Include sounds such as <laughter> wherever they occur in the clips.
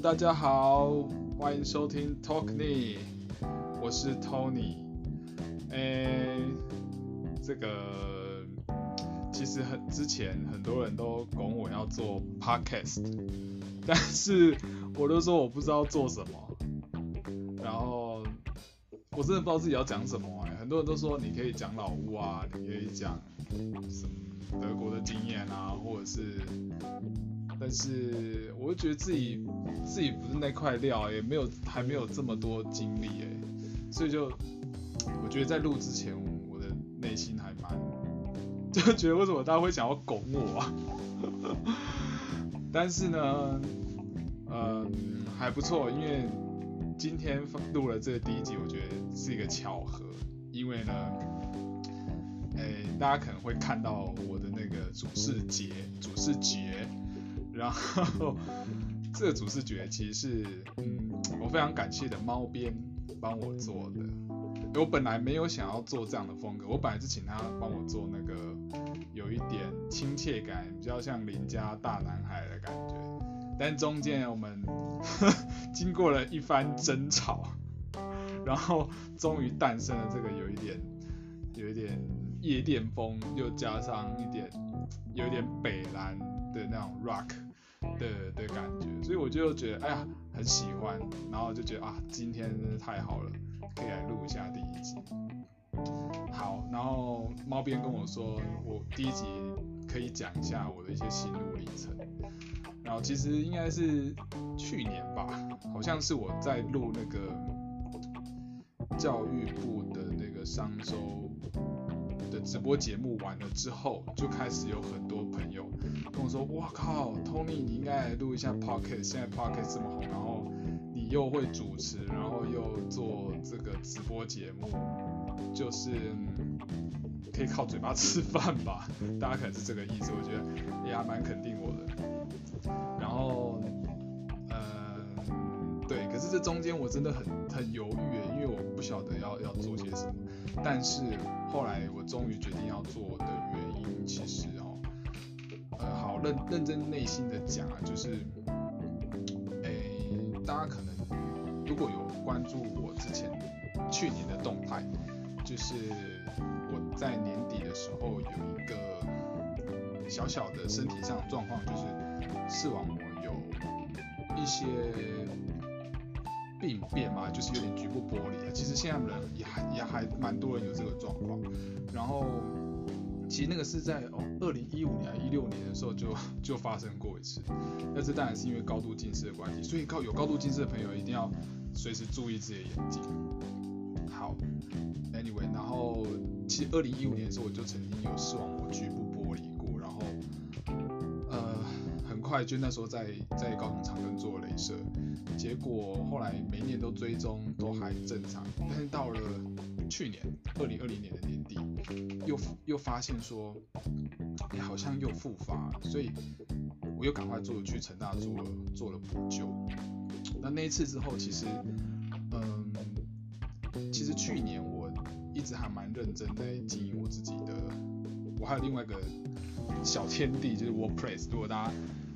大家好，欢迎收听 Talk Me，我是 Tony。诶，这个其实很之前很多人都拱我要做 Podcast，但是我都说我不知道做什么，然后我真的不知道自己要讲什么哎，很多人都说你可以讲老屋啊，你可以讲什么德国的经验啊，或者是。但是我就觉得自己自己不是那块料，也没有还没有这么多经历哎，所以就我觉得在录之前，我的内心还蛮 <laughs> 就觉得为什么大家会想要拱我啊？<laughs> 但是呢，嗯，还不错，因为今天录了这个第一集，我觉得是一个巧合，因为呢，哎，大家可能会看到我的那个主视觉，主视觉。然后这个主视觉其实是，嗯，我非常感谢的猫边帮我做的。我本来没有想要做这样的风格，我本来是请他帮我做那个有一点亲切感，比较像邻家大男孩的感觉。但中间我们 <laughs> 经过了一番争吵，然后终于诞生了这个有一点有一点夜店风，又加上一点有一点北蓝的那种 rock。的的感觉，所以我就觉得哎呀很喜欢，然后就觉得啊今天真的太好了，可以来录一下第一集。好，然后猫边跟我说，我第一集可以讲一下我的一些心路历程。然后其实应该是去年吧，好像是我在录那个教育部的那个商周直播节目完了之后，就开始有很多朋友。跟我说，哇靠，Tony，你应该来录一下 Pocket，现在 Pocket 这么红，然后你又会主持，然后又做这个直播节目，就是可以靠嘴巴吃饭吧？大家可能是这个意思，我觉得也还蛮肯定我的。然后，呃，对，可是这中间我真的很很犹豫，不晓得要要做些什么。但是后来我终于决定要做的原因，其实哦。呃，好认认真内心的讲啊，就是，诶，大家可能如果有关注我之前去年的动态，就是我在年底的时候有一个小小的身体上状况，就是视网膜有一些病变嘛，就是有点局部剥离。其实现在人也还也还蛮多人有这个状况，然后。其实那个是在哦，二零一五年、一六年的时候就就发生过一次。那这当然是因为高度近视的关系，所以高有高度近视的朋友一定要随时注意自己的眼睛。好，Anyway，然后其实二零一五年的时候我就曾经有视网膜局部快就那时候在在高雄长庚做镭射，结果后来每年都追踪都还正常，但是到了。去年二零二零年的年底，又又发现说，哎，好像又复发，所以我又赶快做去成大做了做了补救。那那一次之后，其实，嗯，其实去年我一直还蛮认真在经营我自己的，我还有另外一个小天地，就是 WordPress。如果大家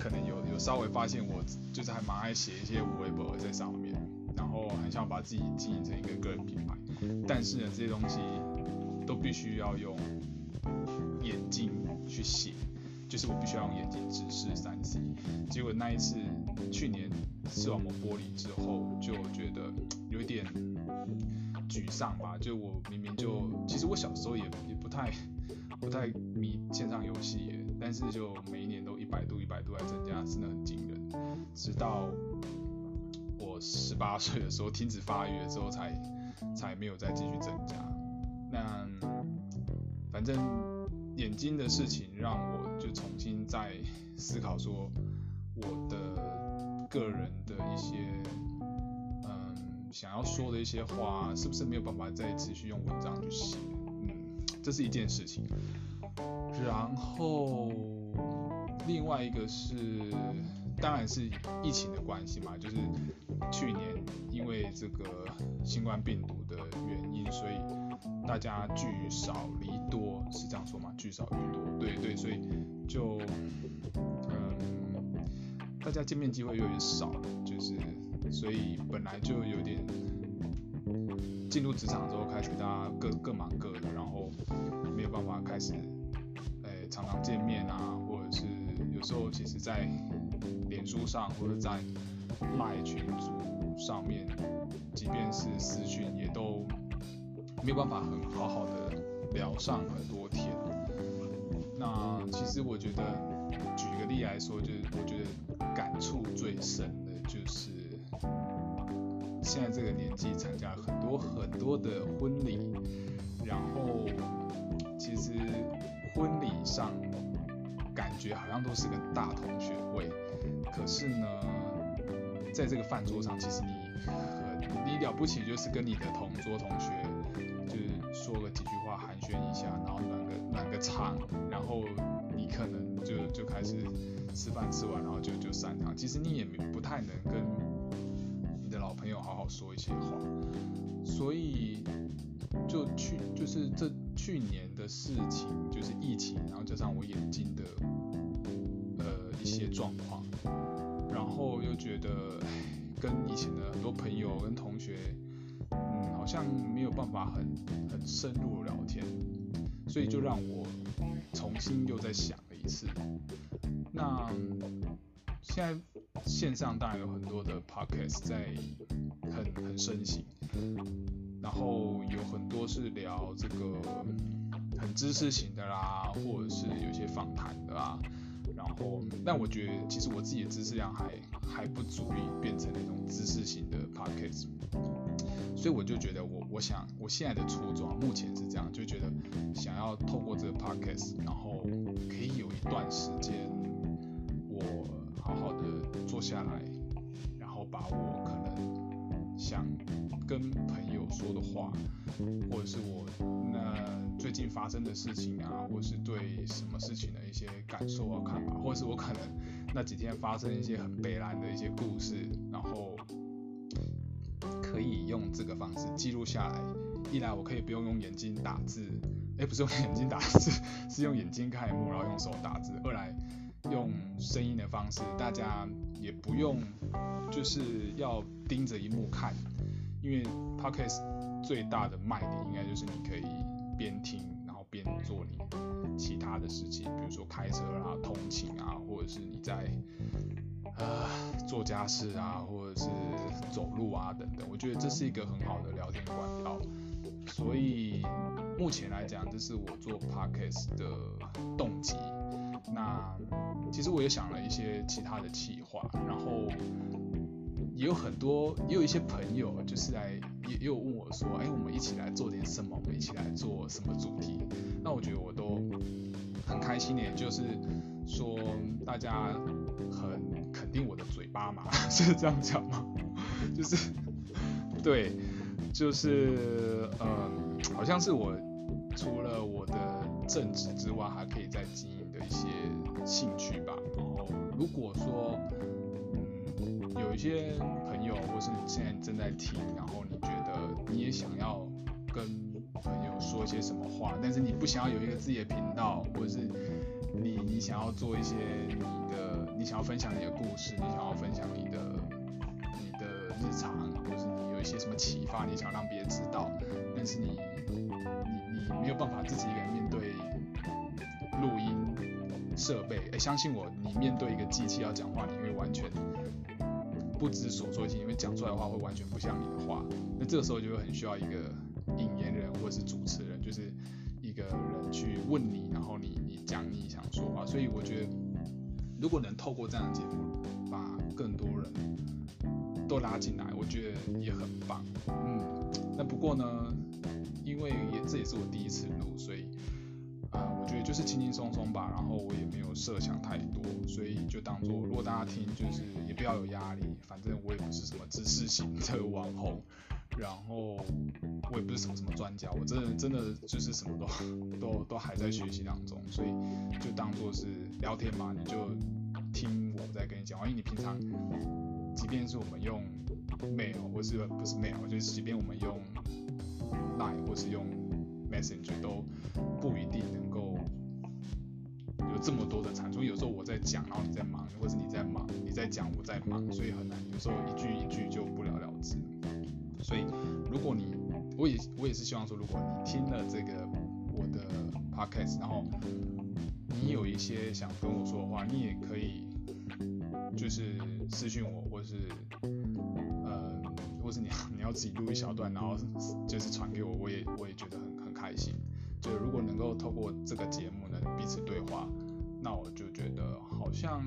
可能有有稍微发现，我就是还蛮爱写一些微博在上面，然后很想把自己经营成一个个人品牌。但是呢，这些东西都必须要用眼睛去写，就是我必须要用眼睛直视三 C。结果那一次去年视网膜剥离之后，就觉得有一点沮丧吧。就我明明就，其实我小时候也也不太不太迷线上游戏，但是就每一年都百度一百度来增加，真的很惊人。直到我十八岁的时候停止发育了之后才。才没有再继续增加。那反正眼睛的事情让我就重新再思考说，我的个人的一些嗯想要说的一些话，是不是没有办法再持续用文章去写？嗯，这是一件事情。然后另外一个是，当然是疫情的关系嘛，就是去年因为这个新冠病毒。的原因，所以大家聚少离多是这样说吗？聚少离多，对对，所以就嗯，大家见面机会越来越少，就是所以本来就有点进入职场之后，开始大家各各忙各的，然后没有办法开始，诶常常见面啊，有时候其实在脸书上或者在赖群组上面，即便是私讯也都没有办法很好好的聊上很多天。那其实我觉得，举个例来说，就是我觉得感触最深的就是，现在这个年纪参加很多很多的婚礼，然后其实婚礼上觉好像都是个大同学会，可是呢，在这个饭桌上，其实你很你了不起，就是跟你的同桌同学，就是说了几句话寒暄一下，然后暖个暖个场。然后你可能就就开始吃饭吃完，然后就就散场。其实你也不太能跟你的老朋友好好说一些话，所以就去就是这去年的事情，就是疫情，然后加上我眼睛的些状况，然后又觉得跟以前的很多朋友跟同学，嗯，好像没有办法很很深入聊天，所以就让我。重新又再想了一次。那现在线上当然有很多的 podcast 在很很盛行，然后有很多是聊这个很知识型的啦，或者是有些访谈的啦。然后，但我觉得其实我自己的知识量还还不足以变成那种知识型的 podcast。所以我就觉得，我我想我现在的初衷，目前是这样，就觉得想要透过这个 podcast，然后可以有一段时间，我好好的坐下来，然后把我想跟朋友说的话，或者是我那最近发生的事情啊，或是对什么事情的一些感受啊看法，或者是我可能那几天发生一些很悲凉的一些故事，然后。可以用这个方式记录下来，一来我可以不用用眼睛打字，哎，不是用眼睛打字，<laughs> 是用眼睛开幕，然后用手打字。二来用声音的方式，大家也不用就是要盯着一幕看，因为 podcast 最大的卖点应该就是你可以边听，然后边做你其他的事情，比如说开车啊、通勤啊，或者是你在。呃，做家事啊，或者是走路啊等等，我觉得这是一个很好的聊天管道。所以目前来讲，这是我做 podcast 的动机。那其实我也想了一些其他的企划，然后也有很多，也有一些朋友就是来也也有问我说，哎，我们一起来做点什么？我们一起来做什么主题？那我觉得我都很开心的，就是说大家很。肯定我的嘴巴嘛，<laughs> 是这样讲吗？<laughs> 就是，对，就是呃，好像是我除了我的正职之外，还可以再经营的一些兴趣吧。然后如果说，嗯，有一些朋友，或是你现在正在听，然后你觉得你也想要跟朋友说一些什么话，但是你不想要有一个自己的频道，或者是你你想要做一些你的。你想要分享你的故事，你想要分享你的你的日常，有些什么启发，你想让别人知道，但是你你你没有办法自己一个人面对录音设备，哎，相信我，你面对一个机器要讲话，你会完全不知所措，因为讲出来的话会完全不像你的话。那这个时候就会很需要一个引言人或者是主持人，就是一个人去问你，然后你你讲你想说话。所以我觉得。如果能透过这样的节目，把更多人都拉进来，我觉得也很棒。嗯，那不过呢，因为也这也是我第一次录，所以呃，我觉得就是轻轻松松吧。然后我也没有设想太多，所以就当做如果大家听，就是也不要有压力。反正我也不是什么知识型的网红，然后我也不是什么什么专家，我真的真的就是什么都都都还在学习当中，所以就当做是聊天嘛，你就。听我在跟你讲，因为你平常，即便是我们用 mail 或是不是 mail，就是即便我们用 line 或是用 messenger，都不一定能够有这么多的产出。有时候我在讲，然后你在忙，或者你在忙，你在讲，我在忙，所以很难。有时候一句一句就不了了之。所以如果你，我也我也是希望说，如果你听了这个我的 podcast，然后你有一些想跟我说的话，你也可以就是私信我，就是呃，或是你你要自己录一小段，然后就是传给我，我也我也觉得很很开心。就如果能够透过这个节目呢彼此对话，那我就觉得好像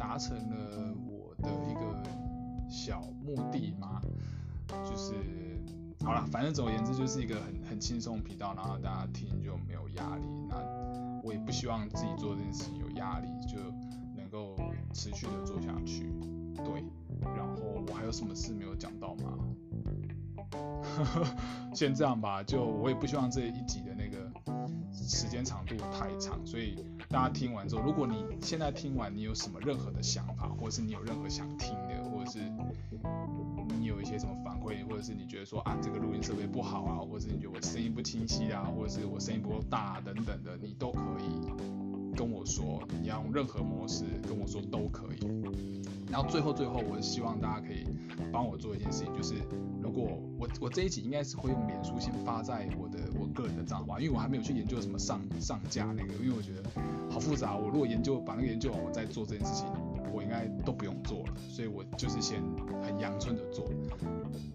达成了我的一个小目的嘛，就是好了，反正总而言之就是一个很很轻松频道，然后大家听就没有压力。那我也不希望自己做这件事情有压力，就能够持续的做下去。对，然后我还有什么事没有讲到吗？<laughs> 先这样吧，就我也不希望这一集的那个时间长度太长，所以大家听完之后，如果你现在听完，你有什么任何的想法，或者是你有任何想听的，或者是你有一些什么反馈，或者是你觉得说啊这个录音设备不好啊，或者是你觉得我声音不清晰啊，或者是我声音不够大等等的，你都可以跟我说，你要用任何模式跟我说都可以。然后最后最后，我希望大家可以帮我做一件事情，就是如果我我这一集应该是会用脸书先发在我的我个人的账号，因为我还没有去研究什么上上架那个，因为我觉得好复杂。我如果研究把那个研究完，我再做这件事情，我应该都不用做了。所以我就是先很阳春的做，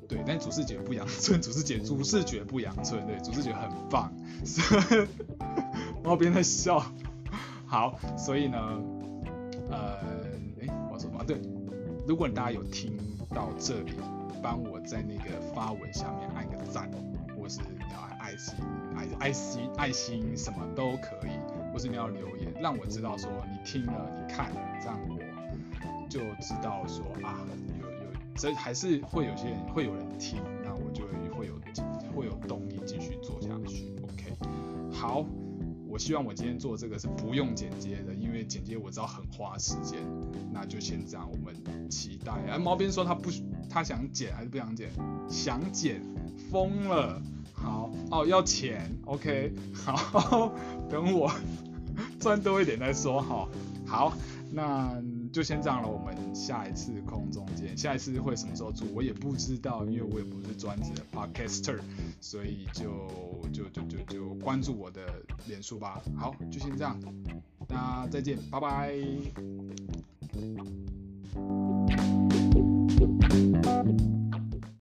对。但主视觉不阳春，主视觉主视觉不阳春，对，主视觉很棒。<laughs> 猫边在笑，好，所以呢，呃。哎，我说啊对，如果大家有听到这里，帮我在那个发文下面按个赞，或是你要爱心、爱爱心、爱心什么都可以，或是你要留言，让我知道说你听了、你看，这样我就知道说啊，有有这还是会有些人会有人听，那我就会有会有动力继续做下去。OK，好。我希望我今天做这个是不用剪接的，因为剪接我知道很花时间。那就先这样，我们期待。啊，毛边说他不，他想剪还是不想剪？想剪，疯了。好，哦，要钱，OK。好，<laughs> 等我 <laughs> 赚多一点再说。好，好，那。就先这样了，我们下一次空中见。下一次会什么时候出，我也不知道，因为我也不是专职的 podcaster，所以就就就就就关注我的脸书吧。好，就先这样，大家再见，拜拜。